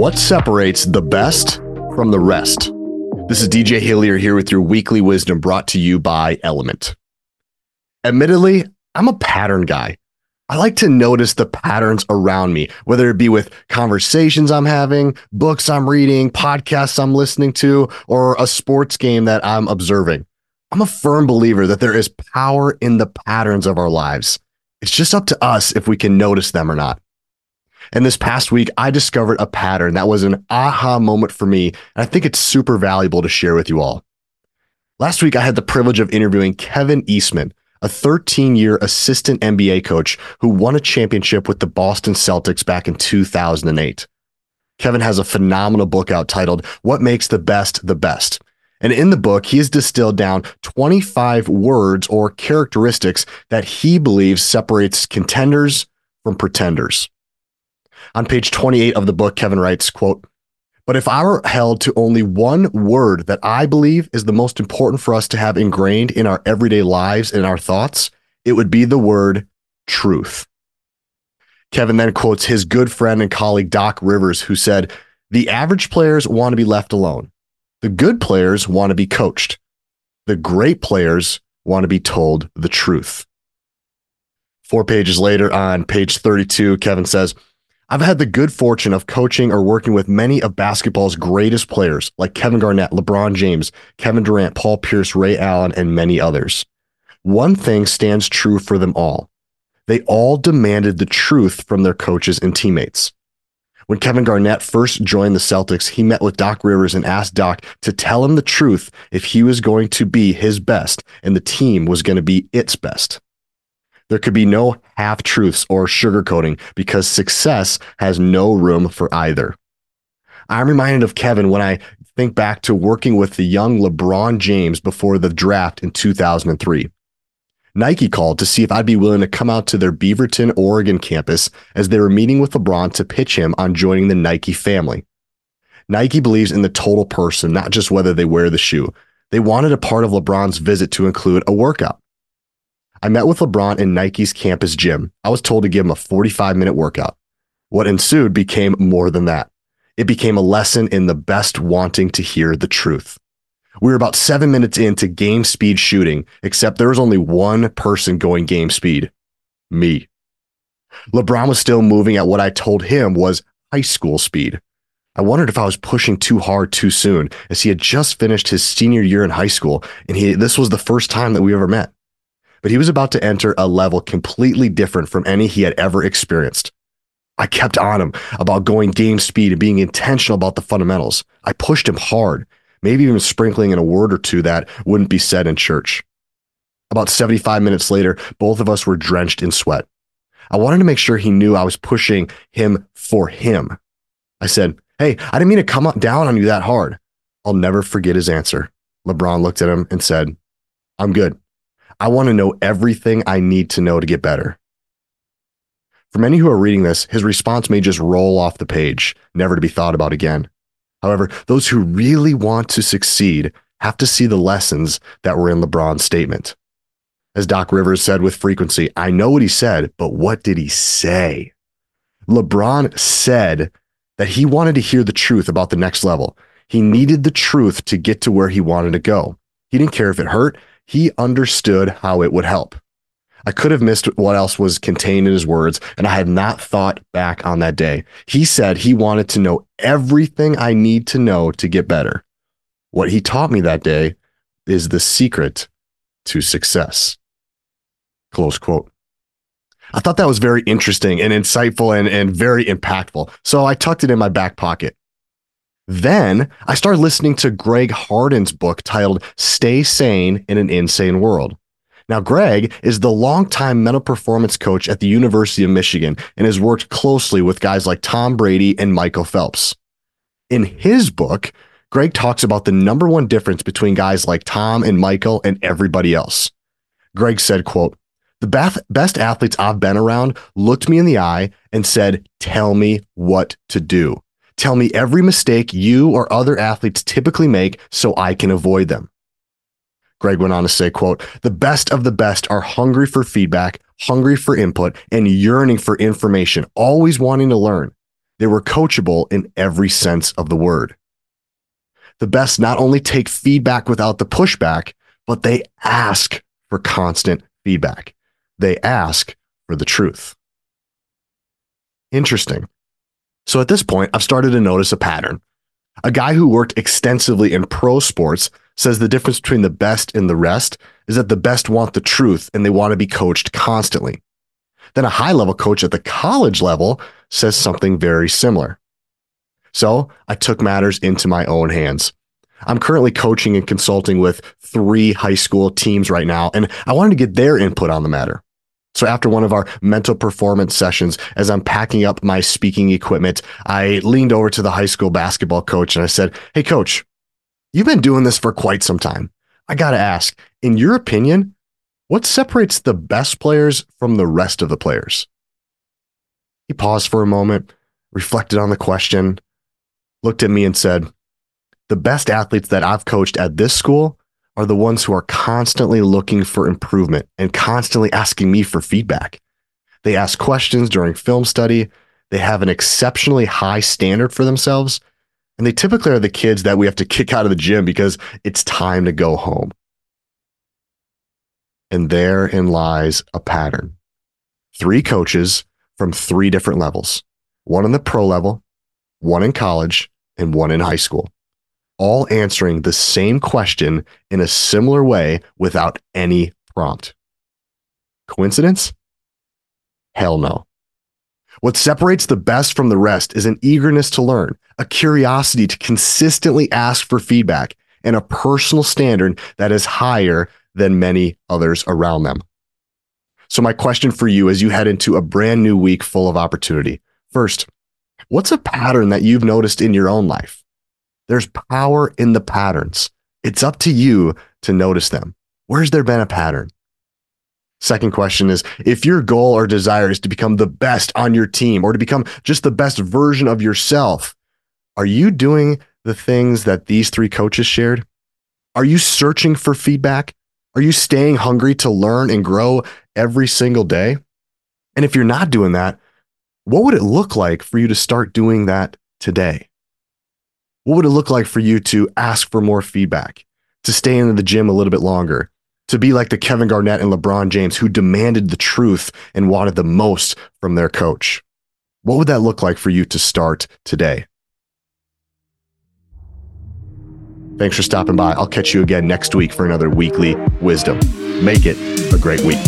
What separates the best from the rest? This is DJ Hillier here with your weekly wisdom brought to you by Element. Admittedly, I'm a pattern guy. I like to notice the patterns around me, whether it be with conversations I'm having, books I'm reading, podcasts I'm listening to, or a sports game that I'm observing. I'm a firm believer that there is power in the patterns of our lives. It's just up to us if we can notice them or not. And this past week, I discovered a pattern that was an aha moment for me. And I think it's super valuable to share with you all. Last week, I had the privilege of interviewing Kevin Eastman, a 13 year assistant NBA coach who won a championship with the Boston Celtics back in 2008. Kevin has a phenomenal book out titled What Makes the Best the Best. And in the book, he has distilled down 25 words or characteristics that he believes separates contenders from pretenders. On page 28 of the book, Kevin writes, quote, but if I were held to only one word that I believe is the most important for us to have ingrained in our everyday lives and our thoughts, it would be the word truth. Kevin then quotes his good friend and colleague Doc Rivers, who said, The average players want to be left alone. The good players want to be coached. The great players want to be told the truth. Four pages later, on page 32, Kevin says, I've had the good fortune of coaching or working with many of basketball's greatest players like Kevin Garnett, LeBron James, Kevin Durant, Paul Pierce, Ray Allen, and many others. One thing stands true for them all. They all demanded the truth from their coaches and teammates. When Kevin Garnett first joined the Celtics, he met with Doc Rivers and asked Doc to tell him the truth if he was going to be his best and the team was going to be its best. There could be no half truths or sugarcoating because success has no room for either. I'm reminded of Kevin when I think back to working with the young LeBron James before the draft in 2003. Nike called to see if I'd be willing to come out to their Beaverton, Oregon campus as they were meeting with LeBron to pitch him on joining the Nike family. Nike believes in the total person, not just whether they wear the shoe. They wanted a part of LeBron's visit to include a workout. I met with LeBron in Nike's campus gym. I was told to give him a 45 minute workout. What ensued became more than that. It became a lesson in the best wanting to hear the truth. We were about seven minutes into game speed shooting, except there was only one person going game speed me. LeBron was still moving at what I told him was high school speed. I wondered if I was pushing too hard too soon, as he had just finished his senior year in high school, and he, this was the first time that we ever met but he was about to enter a level completely different from any he had ever experienced. I kept on him about going game speed and being intentional about the fundamentals. I pushed him hard, maybe even sprinkling in a word or two that wouldn't be said in church. About 75 minutes later, both of us were drenched in sweat. I wanted to make sure he knew I was pushing him for him. I said, Hey, I didn't mean to come down on you that hard. I'll never forget his answer. LeBron looked at him and said, I'm good. I want to know everything I need to know to get better. For many who are reading this, his response may just roll off the page, never to be thought about again. However, those who really want to succeed have to see the lessons that were in LeBron's statement. As Doc Rivers said with frequency, I know what he said, but what did he say? LeBron said that he wanted to hear the truth about the next level. He needed the truth to get to where he wanted to go. He didn't care if it hurt. He understood how it would help. I could have missed what else was contained in his words, and I had not thought back on that day. He said he wanted to know everything I need to know to get better. What he taught me that day is the secret to success. Close quote. I thought that was very interesting and insightful and, and very impactful. So I tucked it in my back pocket. Then I started listening to Greg Harden's book titled Stay Sane in an Insane World. Now, Greg is the longtime mental performance coach at the University of Michigan and has worked closely with guys like Tom Brady and Michael Phelps. In his book, Greg talks about the number one difference between guys like Tom and Michael and everybody else. Greg said, quote, the best athletes I've been around looked me in the eye and said, tell me what to do. Tell me every mistake you or other athletes typically make so I can avoid them. Greg went on to say, quote, the best of the best are hungry for feedback, hungry for input, and yearning for information, always wanting to learn. They were coachable in every sense of the word. The best not only take feedback without the pushback, but they ask for constant feedback. They ask for the truth. Interesting. So at this point, I've started to notice a pattern. A guy who worked extensively in pro sports says the difference between the best and the rest is that the best want the truth and they want to be coached constantly. Then a high level coach at the college level says something very similar. So I took matters into my own hands. I'm currently coaching and consulting with three high school teams right now, and I wanted to get their input on the matter. So after one of our mental performance sessions, as I'm packing up my speaking equipment, I leaned over to the high school basketball coach and I said, Hey, coach, you've been doing this for quite some time. I got to ask, in your opinion, what separates the best players from the rest of the players? He paused for a moment, reflected on the question, looked at me and said, The best athletes that I've coached at this school are the ones who are constantly looking for improvement and constantly asking me for feedback. They ask questions during film study. They have an exceptionally high standard for themselves. And they typically are the kids that we have to kick out of the gym because it's time to go home. And therein lies a pattern. Three coaches from three different levels one in the pro level, one in college, and one in high school, all answering the same question in a similar way without any prompt. Coincidence? Hell no. What separates the best from the rest is an eagerness to learn, a curiosity to consistently ask for feedback, and a personal standard that is higher than many others around them. So, my question for you as you head into a brand new week full of opportunity first, what's a pattern that you've noticed in your own life? There's power in the patterns. It's up to you to notice them. Where's there been a pattern? Second question is if your goal or desire is to become the best on your team or to become just the best version of yourself, are you doing the things that these three coaches shared? Are you searching for feedback? Are you staying hungry to learn and grow every single day? And if you're not doing that, what would it look like for you to start doing that today? What would it look like for you to ask for more feedback, to stay in the gym a little bit longer, to be like the Kevin Garnett and LeBron James who demanded the truth and wanted the most from their coach? What would that look like for you to start today? Thanks for stopping by. I'll catch you again next week for another weekly wisdom. Make it a great week.